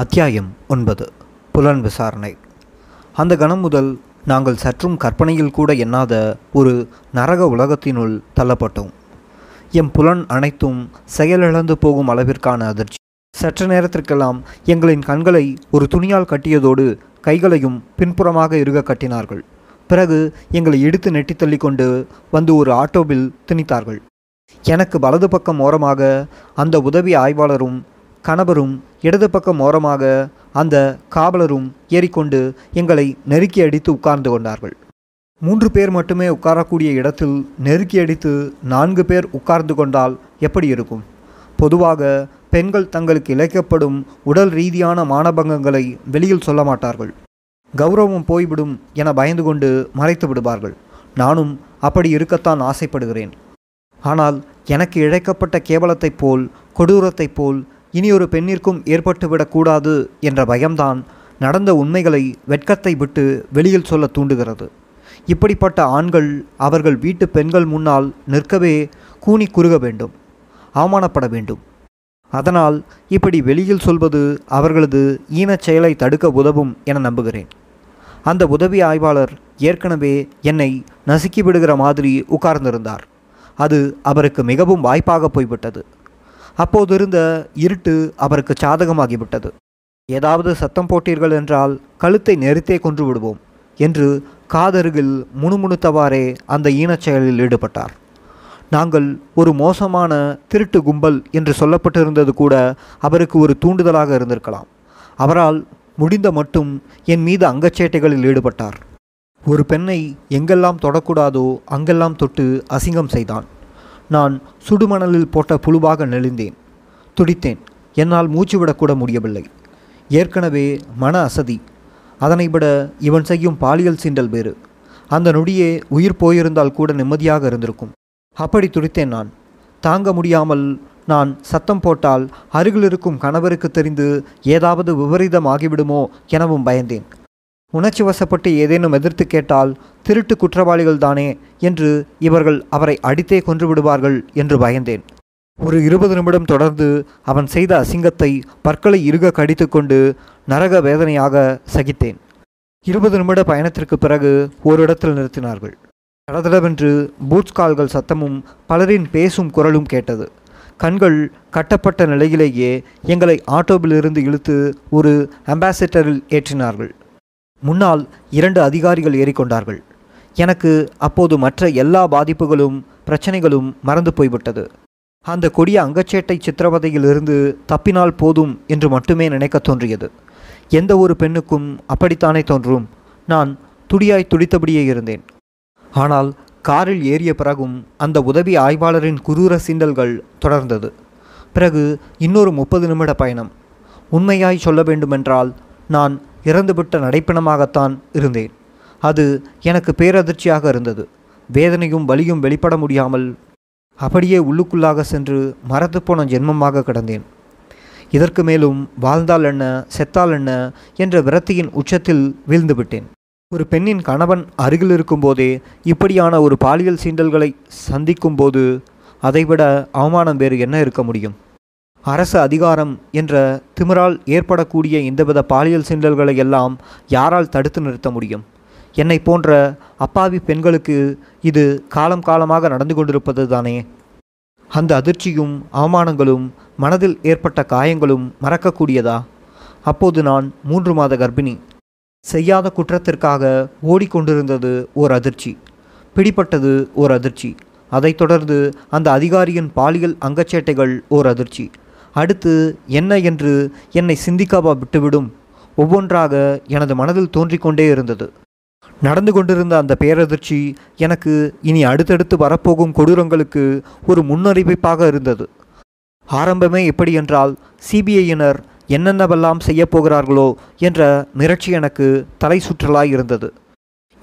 அத்தியாயம் ஒன்பது. புலன் விசாரணை. அந்த கணம் முதல் நாங்கள் சற்றும் கற்பனையில் கூட எண்ணாத ஒரு நரக உலகத்தினுள் தள்ளப்பட்டோம். எம் புலன் அனைத்தும் செயலிழந்து போகும் அளவிற்கான அதிர்ச்சி. சற்று நேரத்திற்கெல்லாம் எங்களின் கண்களை ஒரு துணியால் கட்டியதோடு கைகளையும் பின்புறமாக இருக கட்டினார்கள். பிறகு எங்களை இடித்து நெட்டி தள்ளி கொண்டு வந்து ஒரு ஆட்டோவில் திணித்தார்கள். எனக்கு வலது பக்கம் ஓரமாக அந்த உதவி ஆய்வாளரும் கணவரும் இடது பக்கம் ஓரமாக அந்த காவலரும் ஏறிக்கொண்டு எங்களை நெருக்கி அடித்து உட்கார்ந்து கொண்டார்கள். மூன்று பேர் மட்டுமே உட்காரக்கூடிய இடத்தில் நெருக்கி அடித்து நான்கு பேர் உட்கார்ந்து கொண்டால் எப்படி இருக்கும்? பொதுவாக பெண்கள் தங்களுக்கு இழைக்கப்படும் உடல் ரீதியான மானபங்கங்களை வெளியில் சொல்ல மாட்டார்கள். கௌரவம் போய்விடும் என பயந்து கொண்டு மறைத்து விடுவார்கள். நானும் அப்படி இருக்கத்தான் ஆசைப்படுகிறேன். ஆனால் எனக்கு இழைக்கப்பட்ட கேவலத்தைப் போல் கொடூரத்தைப் போல் இனி ஒரு பெண்ணிற்கும் ஏற்பட்டுவிடக்கூடாது என்ற பயம்தான் நடந்த உண்மைகளை வெட்கத்தை விட்டு வெளியில் சொல்ல தூண்டுகிறது. இப்படிப்பட்ட ஆண்கள் அவர்கள் வீட்டு பெண்கள் முன்னால் நிற்கவே கூனி குறுக வேண்டும் அவமானப்பட வேண்டும். அதனால் இப்படி வெளியில் சொல்வது அவர்களது ஈனச் செயலை தடுக்க உதவும் என நம்புகிறேன். அந்த உதவி ஆய்வாளர் ஏற்கனவே என்னை நசுக்கி விடுகிற மாதிரி உட்கார்ந்திருந்தார். அது அவருக்கு மிகவும் வாய்ப்பாக போய்விட்டது. அப்போதிருந்த இருட்டு அவருக்கு சாதகமாகிவிட்டது. ஏதாவது சத்தம் போட்டீர்கள் என்றால் கழுத்தை நெரித்தே கொன்று விடுவோம் என்று காதருகில் முணுமுணுத்தவாறே அந்த ஈனச் செயலில் ஈடுபட்டார். நாங்கள் ஒரு மோசமான திருட்டு கும்பல் என்று சொல்லப்பட்டிருந்தது கூட அவருக்கு ஒரு தூண்டுதலாக இருந்திருக்கலாம். அவரால் முடிந்த மட்டும் என் மீது அங்கச்சேட்டைகளில் ஈடுபட்டார். ஒரு பெண்ணை எங்கெல்லாம் தொடக்கூடாதோ அங்கெல்லாம் தொட்டு அசிங்கம் செய்தான். நான் சுடுமணலில் போட்ட புழுவாக நெளிந்தேன். துடித்தேன். என்னால் மூச்சு விடக்கூட முடியவில்லை. ஏற்கனவே மன அசதி. அதனை விட இவன் செய்யும் பாலியல் சீண்டல் வேறு. அந்த நொடியே உயிர் போயிருந்தால் கூட நிம்மதியாக இருந்திருக்கும். அப்படி துடித்தேன் நான். தாங்க முடியாமல் நான் சத்தம் போட்டால் அருகில் இருக்கும் கணவருக்கு தெரிந்து ஏதாவது விபரீதம் ஆகிவிடுமோ எனவும் பயந்தேன். உணர்ச்சி வசப்பட்டு ஏதேனும் எதிர்த்து கேட்டால் திருட்டு குற்றவாளிகள் தானே என்று இவர்கள் அவரை அடித்தே கொன்று விடுவார்கள் என்று பயந்தேன். ஒரு இருபது நிமிடம் தொடர்ந்து அவன் செய்த அசிங்கத்தை பற்களை இறுக கடித்துக்கொண்டு நரக வேதனையாக சகித்தேன். இருபது நிமிட பயணத்திற்கு பிறகு ஒரு இடத்தில் நிறுத்தினார்கள். தடதடவென்று பூட்ஸ் கால்கள் சத்தமும் பலரின் பேசும் குரலும் கேட்டது. கண்கள் கட்டப்பட்ட நிலையிலேயே எங்களை ஆட்டோவிலிருந்து இழுத்து ஒரு அம்பாசிடரில் ஏற்றினார்கள். முன்னால் இரண்டு அதிகாரிகள் ஏறிக்கொண்டார்கள். எனக்கு அப்போது மற்ற எல்லா பாதிப்புகளும் பிரச்சனைகளும் மறந்து போய்விட்டது. அந்த கொடிய அங்கச்சேட்டை சித்திரவதையிலிருந்து தப்பினால் போதும் என்று மட்டுமே நினைக்கத் தோன்றியது. எந்த ஒரு பெண்ணுக்கும் அப்படித்தானே தோன்றும். நான் துடியாய் துடித்தபடியே இருந்தேன். ஆனால் காரில் ஏறிய பிறகும் அந்த உதவி ஆய்வாளரின் குரூர சீண்டல்கள் தொடர்ந்தது. பிறகு இன்னொரு முப்பது நிமிட பயணம். உண்மையாய் சொல்ல வேண்டுமென்றால் நான் இறந்துவிட்ட நடைப்பிணமாகத்தான் இருந்தேன். அது எனக்கு பேரதிர்ச்சியாக இருந்தது. வேதனையும் வலியும் வெளிப்பட முடியாமல் அப்படியே உள்ளுக்குள்ளாக சென்று மறந்துப்போன ஜென்மமாக கிடந்தேன். இதற்கு மேலும் வாழ்ந்தால் என்ன செத்தால் என்ன என்ற விரத்தியின் உச்சத்தில் வீழ்ந்துவிட்டேன் ஒரு பெண்ணின் கணவன் அருகில் இருக்கும்போதே இப்படியான ஒரு பாலியல் சீண்டல்களை சந்திக்கும்போது அதைவிட அவமானம் வேறு என்ன இருக்க முடியும்? அரசு அதிகாரம் என்ற திமிரால் ஏற்படக்கூடிய இந்தவித பாலியல் சீண்டல்களை எல்லாம் யாரால் தடுத்து நிறுத்த முடியும்? என்னை போன்ற அப்பாவி பெண்களுக்கு இது காலம் காலமாக நடந்து கொண்டிருப்பது தானே அந்த அதிர்ச்சியும் அவமானங்களும் மனதில் ஏற்பட்ட காயங்களும் மறக்கக்கூடியதா? அப்போது நான் மூன்று மாத கர்ப்பிணி. செய்யாத குற்றத்திற்காக ஓடிக்கொண்டிருந்தது ஓர் அதிர்ச்சி. பிடிப்பட்டது ஓர் அதிர்ச்சி. அதைத் தொடர்ந்து அந்த அதிகாரியின் பாலியல் அங்கச்சேட்டைகள் ஓர் அதிர்ச்சி. அடுத்து என்ன என்று என்னை சிந்திக்காவா விட்டுவிடும்? ஒவ்வொன்றாக எனது மனதில் தோன்றிக்கொண்டே இருந்தது. நடந்து கொண்டிருந்த அந்த பேரதிர்ச்சி எனக்கு இனி அடுத்தடுத்து வரப்போகும் கொடூரங்களுக்கு ஒரு முன்னறிவிப்பாக இருந்தது. ஆரம்பமே எப்படி என்றால் சிபிஐயினர் என்னென்னவெல்லாம் செய்யப் போகிறார்களோ என்ற மிரட்சி எனக்கு தலை சுற்றலாய் இருந்தது.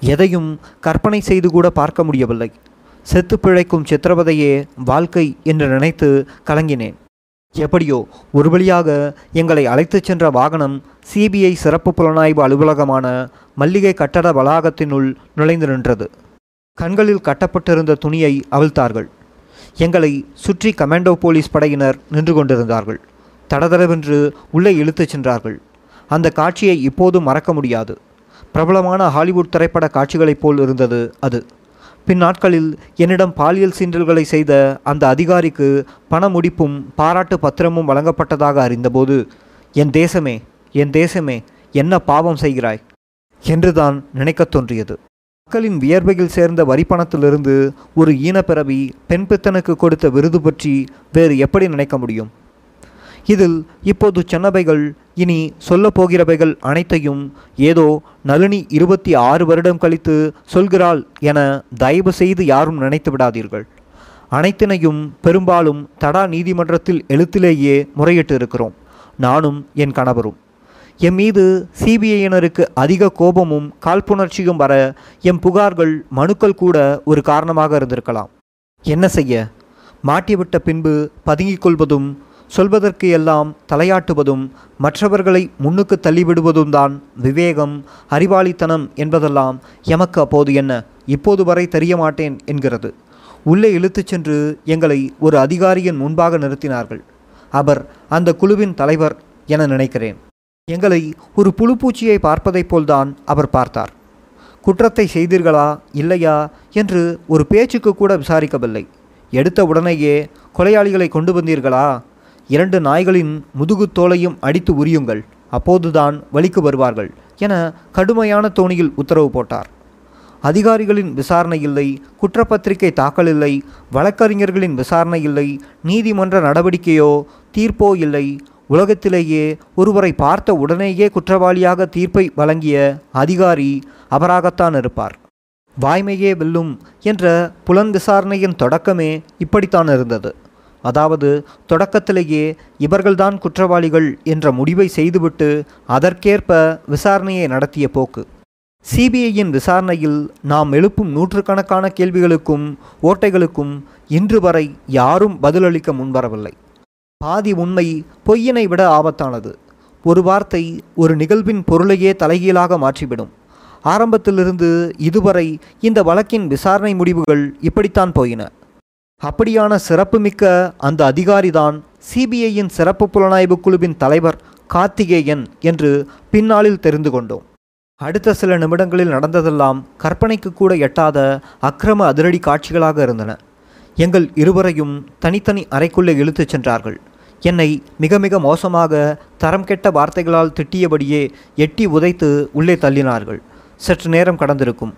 எதையும் கற்பனை செய்து கூட பார்க்க முடியவில்லை. செத்து பிழைக்கும் சித்திரவதையே வாழ்க்கை என்று நினைத்து கலங்கினேன். எப்படியோ ஒரு வழியாக எங்களை அழைத்துச் சென்ற வாகனம் சிபிஐ சிறப்பு புலனாய்வு அலுவலகமான மல்லிகை கட்டட வளாகத்தினுள் நுழைந்து நின்றது. கண்களில் கட்டப்பட்டிருந்த துணியை அவிழ்த்தார்கள். எங்களை சுற்றி கமாண்டோ போலீஸ் படையினர் நின்று கொண்டிருந்தார்கள். தடதடவென்று உள்ளே இழுத்துச் சென்றார்கள். அந்த காட்சியை இப்போதும் மறக்க முடியாது. பிரபலமான ஹாலிவுட் திரைப்பட காட்சிகளைப் போல் இருந்தது அது. பின்னாட்களில் என்னிடம் பாலியல் சீன்றல்களை செய்த அந்த அதிகாரிக்கு பண முடிப்பும் பாராட்டு பத்திரமும் வழங்கப்பட்டதாக அறிந்தபோது என் தேசமே என் தேசமே என்ன பாவம் செய்கிறாய்? என்றுதான் நினைக்கத் தோன்றியது. மக்களின் வியர்வையில் சேர்ந்த வரிப்பணத்திலிருந்து ஒரு ஈனப்பிறவி பெண் பித்தனுக்கு கொடுத்த விருது பற்றி வேறு எப்படி நினைக்க முடியும்? இதில் இப்போது சொன்னவைகள் இனி சொல்லப்போகிறவைகள் அனைத்தையும் ஏதோ நளினி இருபத்தி ஆறு வருடம் கழித்து சொல்கிறாள் என தயவு செய்து யாரும் நினைத்து விடாதீர்கள். அனைத்தினையும் பெரும்பாலும் தடா நீதிமன்றத்தில் எழுத்திலேயே முறையிட்டு இருக்கிறோம். நானும் என் கணவரும். எம் மீது சிபிஐயினருக்கு அதிக கோபமும் காழ்ப்புணர்ச்சியும் வர எம் புகார்கள் மனுக்கள் கூட ஒரு காரணமாக இருந்திருக்கலாம். என்ன செய்ய? மாட்டிவிட்ட பின்பு பதுங்கிக் கொள்வதும் சொல்வதற்கு எல்லாம் தலையாட்டுவதும் மற்றவர்களை முன்னுக்கு தள்ளிவிடுவதும் தான் விவேகம் அறிவாளித்தனம் என்பதெல்லாம் எமக்கு அப்போது என்ன? இப்போது வரை தெரிய மாட்டேன் என்கிறது. உள்ளே இழுத்துச் சென்று எங்களை ஒரு அதிகாரியின் முன்பாக நிறுத்தினார்கள். அவர் அந்த குழுவின் தலைவர் என நினைக்கிறேன். எங்களை ஒரு புழுப்பூச்சியை பார்ப்பதைப் போல்தான் அவர் பார்த்தார். குற்றத்தை செய்தீர்களா? இல்லையா? என்று ஒரு பேச்சுக்கு கூட விசாரிக்கவில்லை. எடுத்த உடனேயே கொலையாளிகளை கொண்டு வந்தீர்களா? இரண்டு நாய்களின் முதுகுத்தோலையும் அடித்து உரியுங்கள் அப்போதுதான் வழிக்கு வருவார்கள் என கடுமையான தோணியில் உத்தரவு போட்டார். அதிகாரிகளின் விசாரணை இல்லை குற்றப்பத்திரிகை தாக்கல் இல்லை வழக்கறிஞர்களின் விசாரணை இல்லை நீதிமன்ற நடவடிக்கையோ தீர்ப்போ இல்லை உலகத்திலேயே ஒருவரை பார்த்த உடனேயே குற்றவாளியாக தீர்ப்பை வழங்கிய அதிகாரி அவராகத்தான் இருப்பார். வாய்மையே வெல்லும் என்ற புலன் விசாரணையின் தொடக்கமே இப்படித்தான் இருந்தது. அதாவது தொடக்கத்திலேயே இவர்கள்தான் குற்றவாளிகள் என்ற முடிவை செய்துவிட்டு அதற்கேற்ப விசாரணையை நடத்திய போக்கு. சிபிஐயின் விசாரணையில் நாம் எழுப்பும் நூற்றுக்கணக்கான கேள்விகளுக்கும் ஓட்டைகளுக்கும் இன்று வரை யாரும் பதிலளிக்க முன்வரவில்லை. பாதி உண்மை பொய்யினை விட ஆபத்தானது. ஒரு வார்த்தை ஒரு நிகழ்வின் பொருளையே தலைகீழாக மாற்றிவிடும். ஆரம்பத்திலிருந்து இதுவரை இந்த வழக்கின் விசாரணை முடிவுகள் இப்படித்தான் போயின. அப்படியான சிறப்புமிக்க அந்த அதிகாரிதான் சிபிஐயின் சிறப்பு புலனாய்வு குழுவின் தலைவர் கார்த்திகேயன் என்று பின்னாளில் தெரிந்து கொண்டோம். அடுத்த சில நிமிடங்களில் நடந்ததெல்லாம் கற்பனைக்கு கூட எட்டாத அக்கிரம அதிரடி காட்சிகளாக இருந்தன. எங்கள் இருவரையும் தனித்தனி அறைக்குள்ளே இழுத்துச் சென்றார்கள். என்னை மிக மிக மோசமாக தரம் கெட்ட வார்த்தைகளால் திட்டியபடியே எட்டி உதைத்து உள்ளே தள்ளினார்கள். சற்று நேரம் கடந்திருக்கும்.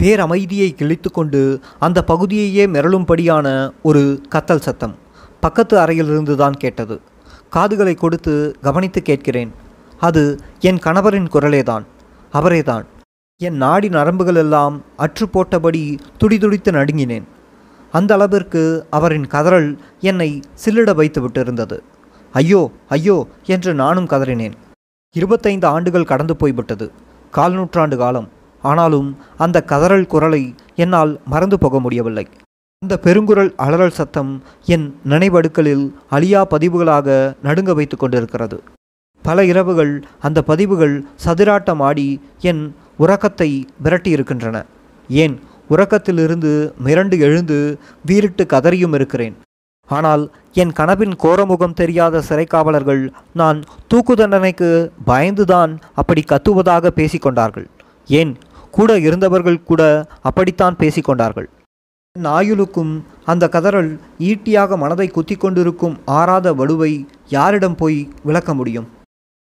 பேரமைதியை கிழித்துக்கொண்டு அந்த பகுதியையே மிரளும்படியான ஒரு கத்தல் சத்தம் பக்கத்து அறையிலிருந்து தான் கேட்டது. காதுகளை கொடுத்து கவனித்து கேட்கிறேன். அது என் கணவரின் குரலேதான். அவரேதான். என் நாடி நரம்புகள் எல்லாம் அற்று போட்டபடி துடிதுடித்து நடுங்கினேன். அந்த அளவிற்கு அவரின் கதறல் என்னை சில்லிட வைத்து விட்டிருந்தது. ஐயோ ஐயோ என்று நானும் கதறினேன். இருபத்தைந்து ஆண்டுகள் கடந்து போய்விட்டது. கால் நூற்றாண்டு காலம். ஆனாலும் அந்த கதறல் குரலை என்னால் மறந்து போக முடியவில்லை. அந்த பெருங்குரல் அலறல் சத்தம் என் நினைவடுக்களில் அழியா பதிவுகளாக நடுங்க வைத்து கொண்டிருக்கிறது. பல இரவுகள் அந்த பதிவுகள் சதிராட்டம் ஆடி என் உறக்கத்தை விரட்டியிருக்கின்றன. ஏன்? உறக்கத்திலிருந்து மிரண்டு எழுந்து வீரிட்டு கதறியும் இருக்கிறேன். ஆனால் என் கனவின் கோரமுகம் தெரியாத சிறைக்காவலர்கள் நான் தூக்கு தண்டனைக்கு பயந்துதான் அப்படி கத்துவதாக பேசிக்கொண்டார்கள் ஏன்? கூட இருந்தவர்கள் கூட அப்படித்தான் பேசிக்கொண்டார்கள். நாயுலுக்கும் அந்த கதறல் ஈட்டியாக மனதை குத்தி கொண்டிருக்கும் ஆறாத வலுவை யாரிடம் போய் விளக்க முடியும்?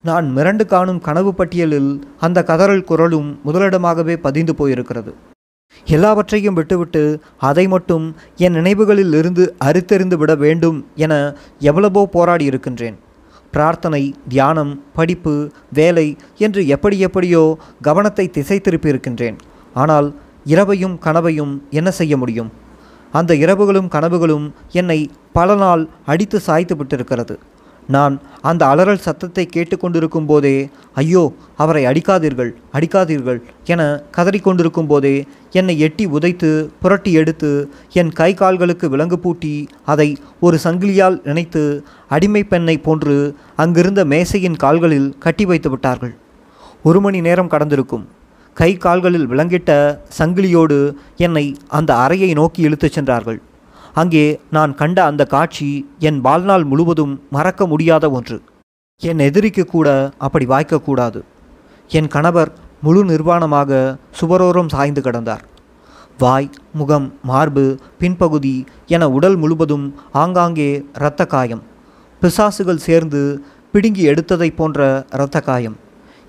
நான் மிரண்டு காணும் கனவு பட்டியலில் அந்த கதறல் குரலும் முதலிடமாகவே பதிந்து போயிருக்கிறது. எல்லாவற்றையும் விட்டுவிட்டு அதை மட்டும் என் நினைவுகளில் இருந்து அறுத்தெறிந்து விட வேண்டும் என எவ்வளவோ போராடி இருக்கின்றேன் பிரார்த்தனை தியானம் படிப்பு வேலை என்று எப்படி எப்படியோ கவனத்தை திசை திருப்பி இருக்கின்றேன் ஆனால் இரவையும் கனவையும் என்ன செய்ய முடியும்? அந்த இரவுகளும் கனவுகளும் என்னை பல நாள் அடித்து சாய்த்து விட்டிருக்கிறது நான் அந்த அலறல் சத்தத்தை கேட்டுக்கொண்டிருக்கும் போதே ஐயோ அவரை அடிக்காதீர்கள் அடிக்காதீர்கள் என கதறிக்கொண்டிருக்கும் போதே என்னை எட்டி உதைத்து புரட்டி எடுத்து என் கை கால்களுக்கு விலங்கு பூட்டி அதை ஒரு சங்கிலியால் இணைத்து அடிமை பெண்ணை போன்று அங்கிருந்த மேசையின் கால்களில் கட்டி வைத்து விட்டார்கள். ஒரு மணி நேரம் கடந்திருக்கும். கை கால்களில் விலங்கிட்ட சங்கிலியோடு என்னை அந்த அறையை நோக்கி இழுத்துச் சென்றார்கள். அங்கே நான் கண்ட அந்த காட்சி என் வாழ்நாள் முழுவதும் மறக்க முடியாத ஒன்று. என் எதிரிக்கு கூட அப்படி வாய்க்கக்கூடாது. என் கணவர் முழு நிர்வாணமாக சுவரோரம் சாய்ந்து கிடந்தார். வாய் முகம் மார்பு பின்பகுதி என உடல் முழுவதும் ஆங்காங்கே இரத்த காயம். பிசாசுகள் சேர்ந்து பிடுங்கி எடுத்ததைப் போன்ற இரத்த காயம்.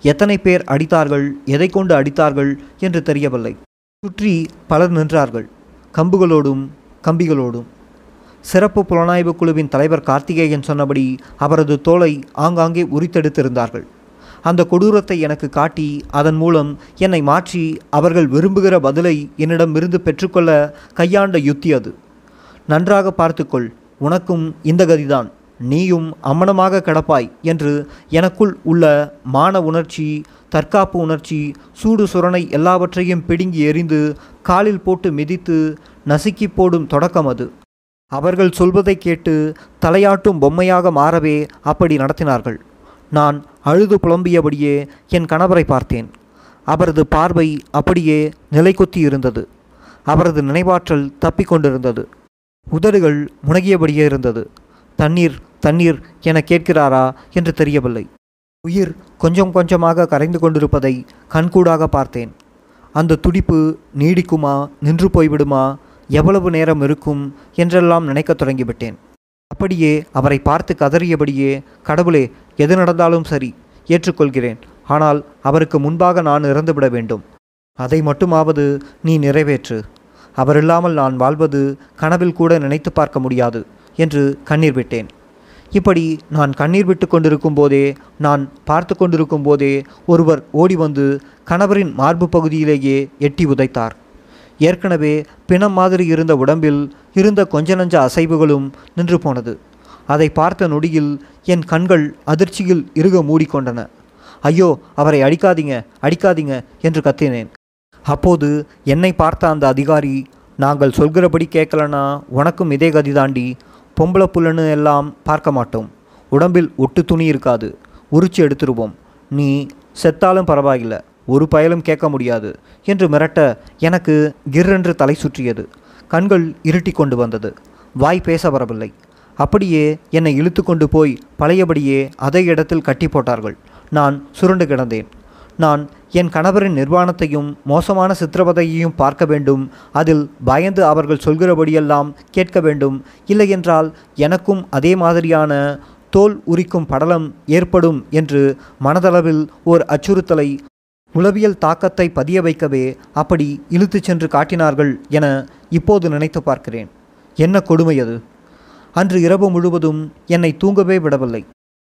எத்தனை பேர் அடித்தார்கள் எதை கொண்டு அடித்தார்கள் என்று தெரியவில்லை. சுற்றி பலர் நின்றார்கள். கம்புகளோடும் கம்பிகளோடும். சிறப்பு புலனாய்வு குழுவின் தலைவர் கார்த்திகேயன் சொன்னபடி அவரது தோலை ஆங்காங்கே உரித்தெடுத்திருந்தார்கள். அந்த கொடூரத்தை எனக்கு காட்டி அதன் மூலம் என்னை மாற்றி அவர்கள் விரும்புகிற பதிலை என்னிடமிருந்து பெற்றுக்கொள்ள கையாண்ட யுத்தி அது. நன்றாக பார்த்துக்கொள் உனக்கும் இந்த கதிதான். நீயும் அம்மனமாக கிடப்பாய் என்று எனக்குள் உள்ள மான உணர்ச்சி தற்காப்பு உணர்ச்சி சூடு சுரணை எல்லாவற்றையும் பிடுங்கி எறிந்து காலில் போட்டு மிதித்து நசுக்கி போடும் தொடக்கம் அது. அவர்கள் சொல்வதை கேட்டு தலையாட்டும் பொம்மையாக மாறவே அப்படி நடத்தினார்கள். நான் அழுது புலம்பியபடியே என் கணவரை பார்த்தேன். அவரது பார்வை அப்படியே நிலைகொத்தி இருந்தது அவரது நினைவாற்றல் தப்பிக்கொண்டிருந்தது உதடுகள் முனகியபடியே இருந்தது. தண்ணீர் தண்ணீர் என கேட்கிறாரா? என்று தெரியவில்லை. உயிர் கொஞ்சம் கொஞ்சமாக கரைந்து கொண்டிருப்பதை கண்கூடாக பார்த்தேன். அந்த துடிப்பு நீடிக்குமா? நின்று போய்விடுமா? எவ்வளவு நேரம் இருக்கும் என்றெல்லாம் நினைக்கத் தொடங்கிவிட்டேன். அப்படியே அவரை பார்த்து கதறியபடியே கடவுளே எது நடந்தாலும் சரி ஏற்றுக்கொள்கிறேன். ஆனால் அவருக்கு முன்பாக நான் இறந்துவிட வேண்டும். அதை மட்டுமாவது நீ நிறைவேற்று. அவரில்லாமல் நான் வாழ்வது கனவில் கூட நினைத்து பார்க்க முடியாது என்று கண்ணீர் விட்டேன். இப்படி நான் கண்ணீர் விட்டு கொண்டிருக்கும் போதே நான் பார்த்து கொண்டிருக்கும் போதே ஒருவர் ஓடி வந்து கணவரின் மார்பு பகுதியிலேயே எட்டி உதைத்தார். ஏற்கனவே பிணம் மாதிரி இருந்த உடம்பில் இருந்த கொஞ்ச நஞ்ச அசைவுகளும் நின்று போனது. அதை பார்த்த நொடியில் என் கண்கள் அதிர்ச்சியில் இறுக மூடிக்கொண்டன. ஐயோ அவரை அடிக்காதீங்க அடிக்காதீங்க என்று கத்தினேன். அப்போது என்னை பார்த்த அந்த அதிகாரி நாங்கள் சொல்கிறபடி கேட்கலனா உனக்கும் இதே கதி தாண்டி பொம்பளை புள்ளன்னு எல்லாம் பார்க்க மாட்டோம். உடம்பில் ஒட்டு துணி இருக்காது. உரிச்சு எடுத்துருவோம். நீ செத்தாலும் பரவாயில்ல. ஒரு பயலும் கேட்க முடியாது என்று மிரட்ட எனக்கு கிர்ரென்று தலை சுற்றியது. கண்கள் இருட்டி கொண்டு வந்தது. வாய் பேச வரவில்லை. அப்படியே என்னை இழுத்து கொண்டு போய் பழையபடியே அதே இடத்தில் கட்டி போட்டார்கள். நான் சுருண்டு கிடந்தேன். நான் என் கணவரின் நிர்வாணத்தையும் மோசமான சித்திரவதையையும் பார்க்க வேண்டும். அதில் பயந்து அவர்கள் சொல்கிறபடியெல்லாம் கேட்க வேண்டும். இல்லையென்றால் எனக்கும் அதே மாதிரியான தோல் உரிக்கும் படலம் ஏற்படும் என்று மனதளவில் ஓர் அச்சுறுத்தலை உளவியல் தாக்கத்தை பதிய வைக்கவே அப்படி இழுத்துச் சென்று காட்டினார்கள் என இப்போது நினைத்து பார்க்கிறேன். என்ன கொடுமை அது? அன்று இரவு முழுவதும் என்னை தூங்கவே விடவில்லை.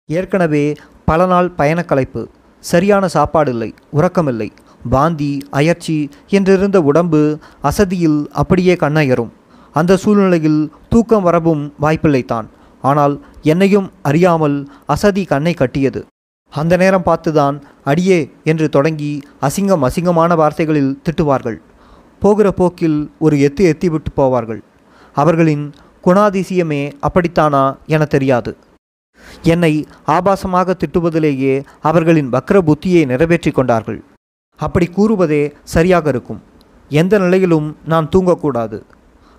ஏற்கனவே பல நாள் பயணக்கலைப்பு சரியான சாப்பாடு இல்லை உறக்கமில்லை வாந்தி அயர்ச்சி என்றிருந்த உடம்பு அசதியில் அப்படியே கண்ணயரும். அந்த சூழ்நிலையில் தூக்கம் வரவும் வாய்ப்பில்லைத்தான். ஆனால் என்னையும் அறியாமல் அசதி கண்ணை கட்டியது. அந்த நேரம் பார்த்துதான் அடியே என்று தொடங்கி அசிங்கம் அசிங்கமான வார்த்தைகளில் திட்டுவார்கள். போகிற போக்கில் ஒரு எத்து எத்தி விட்டு போவார்கள். அவர்களின் குணாதிசயமே அப்படித்தானா என தெரியாது. என்னை ஆபாசமாக திட்டுவதிலேயே அவர்களின் வக்ர புத்தியை நிறைவேற்றி கொண்டார்கள். அப்படி கூறுவதே சரியாக இருக்கும். எந்த நிலையிலும் நான் தூங்கக்கூடாது.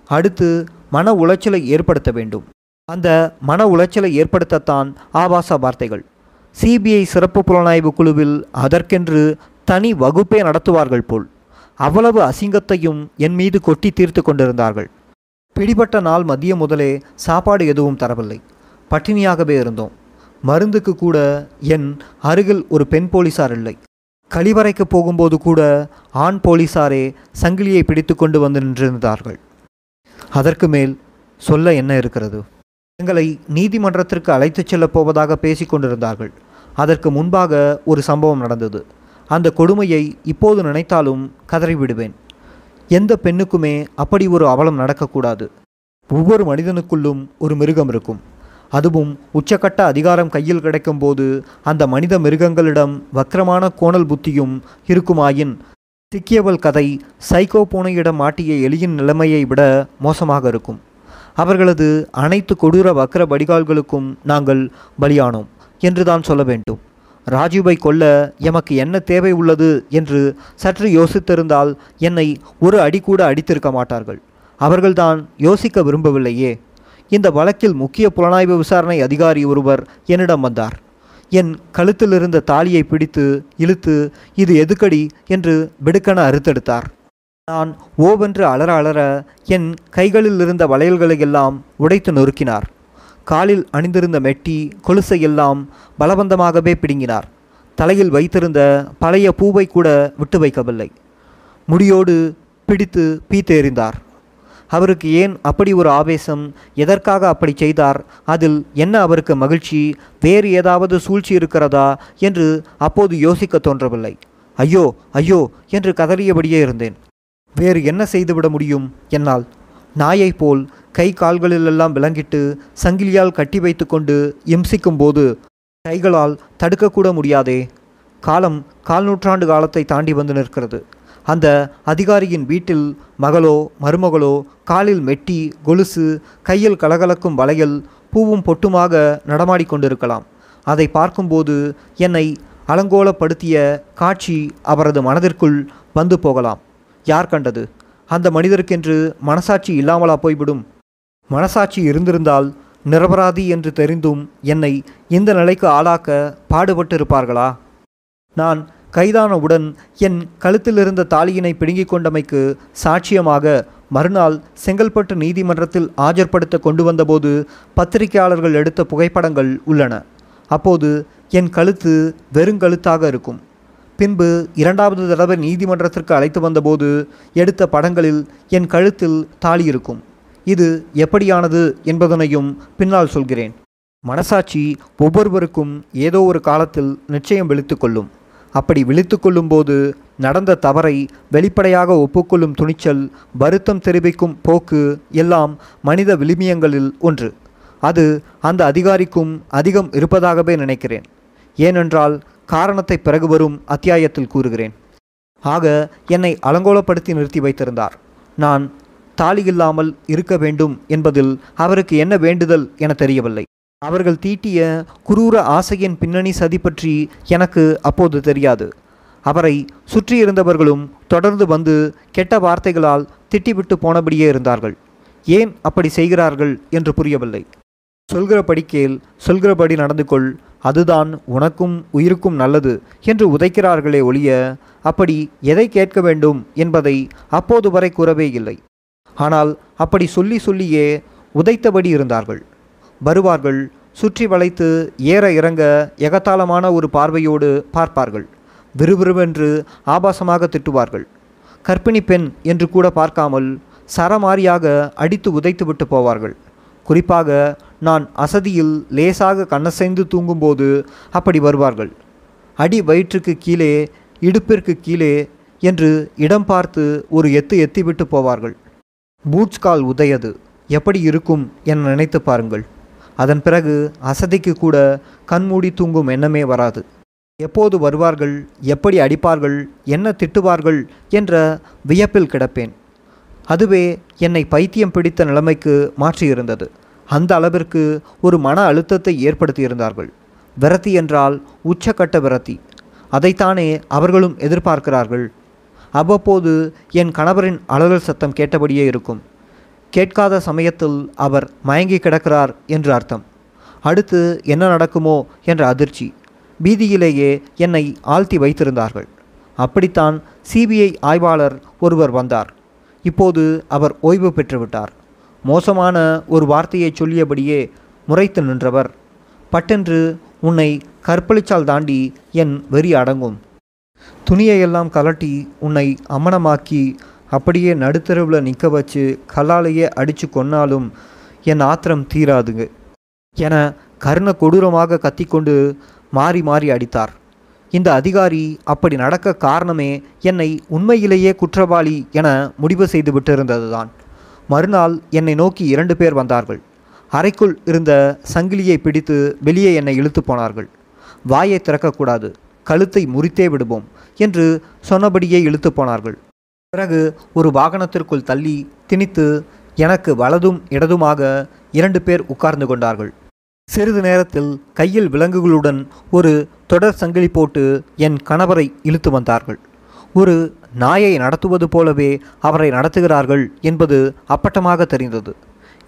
அடுத்து மன உளைச்சலை ஏற்படுத்த வேண்டும். அந்த மன உளைச்சலை ஏற்படுத்தத்தான் ஆபாச வார்த்தைகள். சிபிஐ சிறப்பு புலனாய்வு குழுவில் அதற்கென்று தனி வகுப்பே நடத்துவார்கள் போல் அவ்வளவு அசிங்கத்தையும் என் மீது கொட்டி தீர்த்து கொண்டிருந்தார்கள். பிடிபட்ட நாள் மதியம் முதலே சாப்பாடு எதுவும் தரவில்லை. பட்டினியாகவே இருந்தோம். மருந்துக்கு கூட என் அருகில் ஒரு பெண் போலீசார் இல்லை. கழிவறைக்கு போகும்போது கூட ஆண் போலீசாரே சங்கிலியை பிடித்து கொண்டு வந்து நின்றிருந்தார்கள். அதற்கு மேல் சொல்ல என்ன இருக்கிறது? எங்களை நீதிமன்றத்திற்கு அழைத்துச் செல்லப் போவதாக பேசிக் கொண்டிருந்தார்கள். அதற்கு முன்பாக ஒரு சம்பவம் நடந்தது. அந்த கொடுமையை இப்போது நினைத்தாலும் கதறிவிடுவேன் எந்த பெண்ணுக்குமே அப்படி ஒரு அவலம் நடக்கக்கூடாது. ஒவ்வொரு மனிதனுக்குள்ளும் ஒரு மிருகம் இருக்கும். அதுவும் உச்சக்கட்ட அதிகாரம் கையில் கிடைக்கும்போது அந்த மனித மிருகங்களிடம் வக்கிரமான கோணல் புத்தியும் இருக்குமாயின் சிக்கியவள் கதை சைக்கோ பூனையிடம் மாட்டிய எலியின் நிலைமையை விட மோசமாக இருக்கும். அவர்களது அனைத்து கொடூர வக்கர வடிகால்களுக்கும் நாங்கள் பலியானோம் என்றுதான் சொல்ல வேண்டும். ராஜீவை கொல்ல எமக்கு என்ன தேவை உள்ளது என்று சற்று யோசித்திருந்தால் என்னை ஒரு அடி கூட அடித்திருக்க மாட்டார்கள். அவர்கள்தான் யோசிக்க விரும்பவில்லையே. இந்த வழக்கில் முக்கிய புலனாய்வு விசாரணை அதிகாரி ஒருவர் என்னிடம் வந்தார். என் கழுத்தில் இருந்த தாலியை பிடித்து இழுத்து இது எதுக்கடி? என்று வெடுக்கென அறுத்தெடுத்தார். நான் ஓவென்று அலற அலற என் கைகளில் இருந்த வளையல்களை எல்லாம் உடைத்து நொறுக்கினார். காலில் அணிந்திருந்த மெட்டி கொலுசை எல்லாம் பலவந்தமாகவே பிடுங்கினார். தலையில் வைத்திருந்த பழைய பூவை கூட விட்டு வைக்கவில்லை. முடியோடு பிடித்து பீத்தெறிந்தார். அவருக்கு ஏன் அப்படி ஒரு ஆவேசம்? எதற்காக அப்படி செய்தார்? அதில் என்ன அவருக்கு மகிழ்ச்சி? வேறு ஏதாவது சூழ்ச்சி இருக்கிறதா? என்று அப்போது யோசிக்க தோன்றவில்லை. ஐயோ ஐயோ என்று கதறியபடியே இருந்தேன். வேறு என்ன செய்துவிட முடியும்? என்னால். நாயைப் போல் கை கால்களிலெல்லாம் விளங்கிட்டு சங்கிலியால் கட்டி வைத்துக்கொண்டு இம்சிக்கும் போது கைகளால் தடுக்கக்கூட முடியாதே. காலம் கால் நூற்றாண்டு காலத்தை தாண்டி வந்து நிற்கிறது. அந்த அதிகாரியின் வீட்டில் மகளோ மருமகளோ காலில் மெட்டி கொலுசு கையில் கலகலக்கும் வளையல் பூவும் பொட்டுமாக நடமாடிக்கொண்டிருக்கலாம் அதை பார்க்கும்போது என்னை அலங்கோலப்படுத்திய காட்சி அவரது மனதிற்குள் வந்து போகலாம். யார் கண்டது? அந்த மனிதருக்கென்று மனசாட்சி இல்லாமலா போய்விடும். மனசாட்சி இருந்திருந்தால் நிரபராதி என்று தெரிந்தும் என்னை இந்த நிலைக்கு ஆளாக்க பாடுபட்டிருப்பார்களா? நான் கைதானவுடன் என் கழுத்தில் இருந்த தாலியினை பிடுங்கிக் கொண்டமைக்கு சாட்சியமாக மறுநாள் செங்கல்பட்டு நீதிமன்றத்தில் ஆஜர்படுத்த கொண்டு வந்தபோது பத்திரிகையாளர்கள் எடுத்த புகைப்படங்கள் உள்ளன. அப்போது என் கழுத்து வெறுங்கழுத்தாக இருக்கும். பின்பு இரண்டாவது தடவை நீதிமன்றத்திற்கு அழைத்து வந்தபோது எடுத்த படங்களில் என் கழுத்தில் தாலி இருக்கும். இது எப்படியானது என்பதனையும் பின்னால் சொல்கிறேன். மனசாட்சி ஒவ்வொருவருக்கும் ஏதோ ஒரு காலத்தில் நிச்சயம் விழித்து கொள்ளும். அப்படி விழித்து கொள்ளும்போது நடந்த தவறை வெளிப்படையாக ஒப்புக்கொள்ளும் துணிச்சல் வருத்தம் தெரிவிக்கும் போக்கு எல்லாம் மனித விளிமியங்களில் ஒன்று. அது அந்த அதிகாரிக்கும் அதிகம் இருப்பதாகவே நினைக்கிறேன். ஏனென்றால் காரணத்தை பிறகு வரும் அத்தியாயத்தில் கூறுகிறேன். ஆக என்னை அலங்கோலப்படுத்தி நிறுத்தி வைத்திருந்தார். நான் தாலி இல்லாமல் இருக்க வேண்டும் என்பதில் அவருக்கு என்ன வேண்டுதல் என தெரியவில்லை. அவர்கள் தீட்டிய குரூர ஆசையின் பின்னணி சதி பற்றி எனக்கு அப்போது தெரியாது. அவரை சுற்றியிருந்தவர்களும் தொடர்ந்து வந்து கெட்ட வார்த்தைகளால் திட்டிவிட்டு போனபடியே இருந்தார்கள். ஏன் அப்படி செய்கிறார்கள் என்று புரியவில்லை. சொல்கிறபடி கேள் சொல்கிறபடி நடந்து கொள் அதுதான் உனக்கும் உயிருக்கும் நல்லது என்று உதைக்கிறார்களே ஒழிய அப்படி எதை கேட்க வேண்டும் என்பதை அப்போது வரை கூறவே இல்லை. ஆனால் அப்படி சொல்லி சொல்லியே உதைத்தபடி இருந்தார்கள். வருவார்கள் சுற்றி வளைத்து ஏற இறங்க எகத்தாளமான ஒரு பார்வையோடு பார்ப்பார்கள். விறுவிறுவென்று ஆபாசமாக திட்டுவார்கள். கர்ப்பிணி பெண் என்று கூட பார்க்காமல் சரமாரியாக அடித்து உதைத்துவிட்டு போவார்கள். குறிப்பாக நான் அசதியில் லேசாக கண்ணசைந்து தூங்கும்போது அப்படி வருவார்கள். அடி வயிற்றுக்கு கீழே இடுப்பிற்கு கீழே என்று இடம் பார்த்து ஒரு எத்து எத்திவிட்டு போவார்கள். பூட்ஸ் கால் உதையது. எப்படி இருக்கும் என நினைத்து பாருங்கள். அதன் பிறகு அசதிக்கு கூட கண்மூடி தூங்கும் எண்ணமே வராது. எப்போது வருவார்கள் எப்படி அடிப்பார்கள் என்ன திட்டுவார்கள் என்ற வியப்பில் கிடப்பேன். அதுவே என்னை பைத்தியம் பிடித்த நிலைமைக்கு மாற்றியிருந்தது. அந்த அளவிற்கு ஒரு மன அழுத்தத்தை ஏற்படுத்தியிருந்தார்கள். விரத்தி என்றால் உச்சக்கட்ட விரத்தி அதைத்தானே அவர்களும் எதிர்பார்க்கிறார்கள். அவ்வப்போது என் கணவரின் அலறல் சத்தம் கேட்டபடியே இருக்கும். கேட்காத சமயத்தில் அவர் மயங்கி கிடக்கிறார் என்று அர்த்தம். அடுத்து என்ன நடக்குமோ என்ற அதிர்ச்சி. பீதியிலேயே என்னை ஆழ்த்தி வைத்திருந்தார்கள். அப்படித்தான் சிபிஐ ஆய்வாளர் ஒருவர் வந்தார். இப்போது அவர் ஓய்வு பெற்றுவிட்டார். மோசமான ஒரு வார்த்தையை சொல்லியபடியே முறைத்து நின்றவர். பட்டென்று உன்னை கற்பழிச்சால் தாண்டி என் வெறி அடங்கும். துணியையெல்லாம் கலட்டி உன்னை அம்மனமாக்கி அப்படியே நடுத்தருவில் நிற்க வச்சு கல்லாலேயே அடித்து கொன்னாலும் என் ஆத்திரம் தீராதுங்க. என கருண கொடூரமாக கத்திக்கொண்டு மாறி மாறி அடித்தார். இந்த அதிகாரி அப்படி நடக்க காரணமே என்னை உண்மையிலேயே குற்றவாளி என முடிவு செய்துவிட்டிருந்ததுதான் மறுநாள் என்னை நோக்கி இரண்டு பேர் வந்தார்கள். அறைக்குள் இருந்த சங்கிலியை பிடித்து வெளியே என்னை இழுத்து போனார்கள். வாயை திறக்கக்கூடாது கழுத்தை முறித்தே விடுவோம் என்று சொன்னபடியே இழுத்து போனார்கள். பிறகு ஒரு வாகனத்திற்குள் தள்ளி திணித்து எனக்கு வலதும் இடதுமாக இரண்டு பேர் உட்கார்ந்து கொண்டார்கள். சிறிது நேரத்தில் கையில் விலங்குகளுடன் ஒரு தொடர் சங்கிலி போட்டு என் கணவரை இழுத்து வந்தார்கள். ஒரு நாயை நடத்துவது போலவே அவரை நடத்துகிறார்கள் என்பது அப்பட்டமாக தெரிந்தது.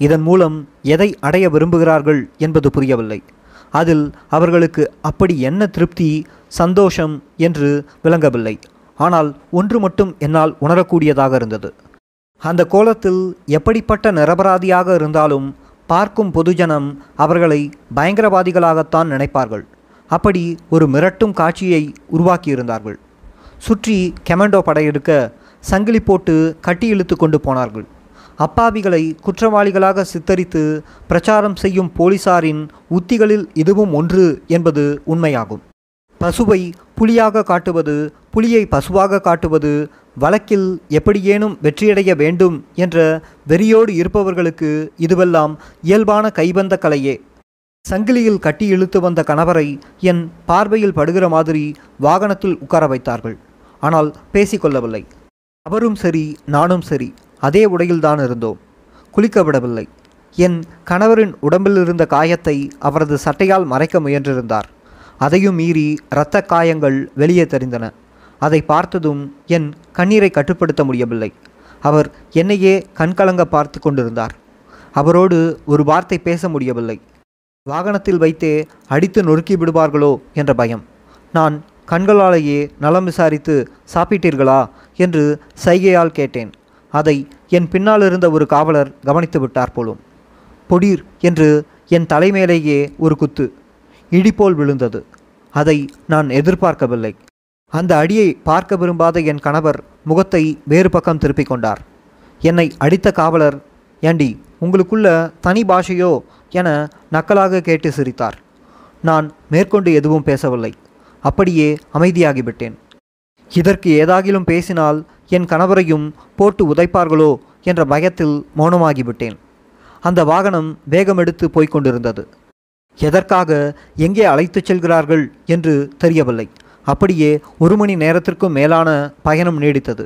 இதன் மூலம் எதை அடைய விரும்புகிறார்கள் என்பது புரியவில்லை. அதில் அவர்களுக்கு அப்படி என்ன திருப்தி சந்தோஷம் என்று விளங்கவில்லை. ஆனால் ஒன்று மட்டும் என்னால் உணரக்கூடியதாக இருந்தது. அந்த கோலத்தில் எப்படிப்பட்ட நிரபராதியாக இருந்தாலும் பார்க்கும் பொதுஜனம் அவர்களை பயங்கரவாதிகளாகத்தான் நினைப்பார்கள். அப்படி ஒரு மிரட்டும் காட்சியை உருவாக்கியிருந்தார்கள். சுற்றி கெமண்டோ படையெடுக்க சங்கிலி போட்டு கட்டி இழுத்து கொண்டு போனார்கள். அப்பாவிகளை குற்றவாளிகளாக சித்தரித்து பிரச்சாரம் செய்யும் போலீசாரின் உத்திகளில் இதுவும் ஒன்று என்பது உண்மையாகும். பசுவை புலியாக காட்டுவது புலியை பசுவாக காட்டுவது வழக்கில் எப்படியேனும் வெற்றியடைய வேண்டும் என்ற வெறியோடு இருப்பவர்களுக்கு இதுவெல்லாம் இயல்பான கைவந்த கலையே. சங்கிலியில் கட்டி இழுத்து வந்த கணவரை என் பார்வையில் படுகிற மாதிரி வாகனத்தில் உட்கார வைத்தார்கள். ஆனால் பேசிக்கொள்ளவில்லை. அவரும் சரி நானும் சரி அதே உடையில்தான் இருந்தோம். குளிக்க விடவில்லை என் கணவரின் உடம்பில் இருந்த காயத்தை அவரது சட்டையால் மறைக்க முயன்றிருந்தார். அதையும் மீறி இரத்த காயங்கள் வெளியே தெரிந்தன. அதை பார்த்ததும் என் கண்ணீரை கட்டுப்படுத்த முடியவில்லை. அவர் என்னையே கண்கலங்க பார்த்து கொண்டிருந்தார். அவரோடு ஒரு வார்த்தை பேச முடியவில்லை. வாகனத்தில் வைத்தே அடித்து நொறுக்கி விடுவார்களோ என்ற பயம். நான் கண்களாலேயே நலம் விசாரித்து சாப்பிட்டீர்களா என்று சைகையால் கேட்டேன். அதை என் பின்னால் இருந்த ஒரு காவலர் கவனித்து விட்டார் போலும். பொடீர் என்று என் தலைமேலேயே ஒரு குத்து. இடிபோல் விழுந்தது. அதை நான் எதிர்பார்க்கவில்லை. அந்த அடியை பார்க்க விரும்பாத என் கணவர் முகத்தை வேறு பக்கம் திருப்பிக் கொண்டார். என்னை அடித்த காவலர் ஏண்டி உங்களுக்குள்ள தனி பாஷையோ? என நக்கலாக கேட்டு சிரித்தார். நான் மேற்கொண்டு எதுவும் பேசவில்லை. அப்படியே அமைதியாகிவிட்டேன். இதற்கு ஏதாகிலும் பேசினால் என் கணவரையும் போட்டு உதைப்பார்களோ? என்ற பயத்தில் மௌனமாகிவிட்டேன். அந்த வாகனம் வேகமெடுத்து போய்க் கொண்டிருந்தது. எதற்காக எங்கே அழைத்துச் செல்கிறார்கள் என்று தெரியவில்லை. அப்படியே ஒரு மணி நேரத்திற்கும் மேலான பயணம் நீடித்தது.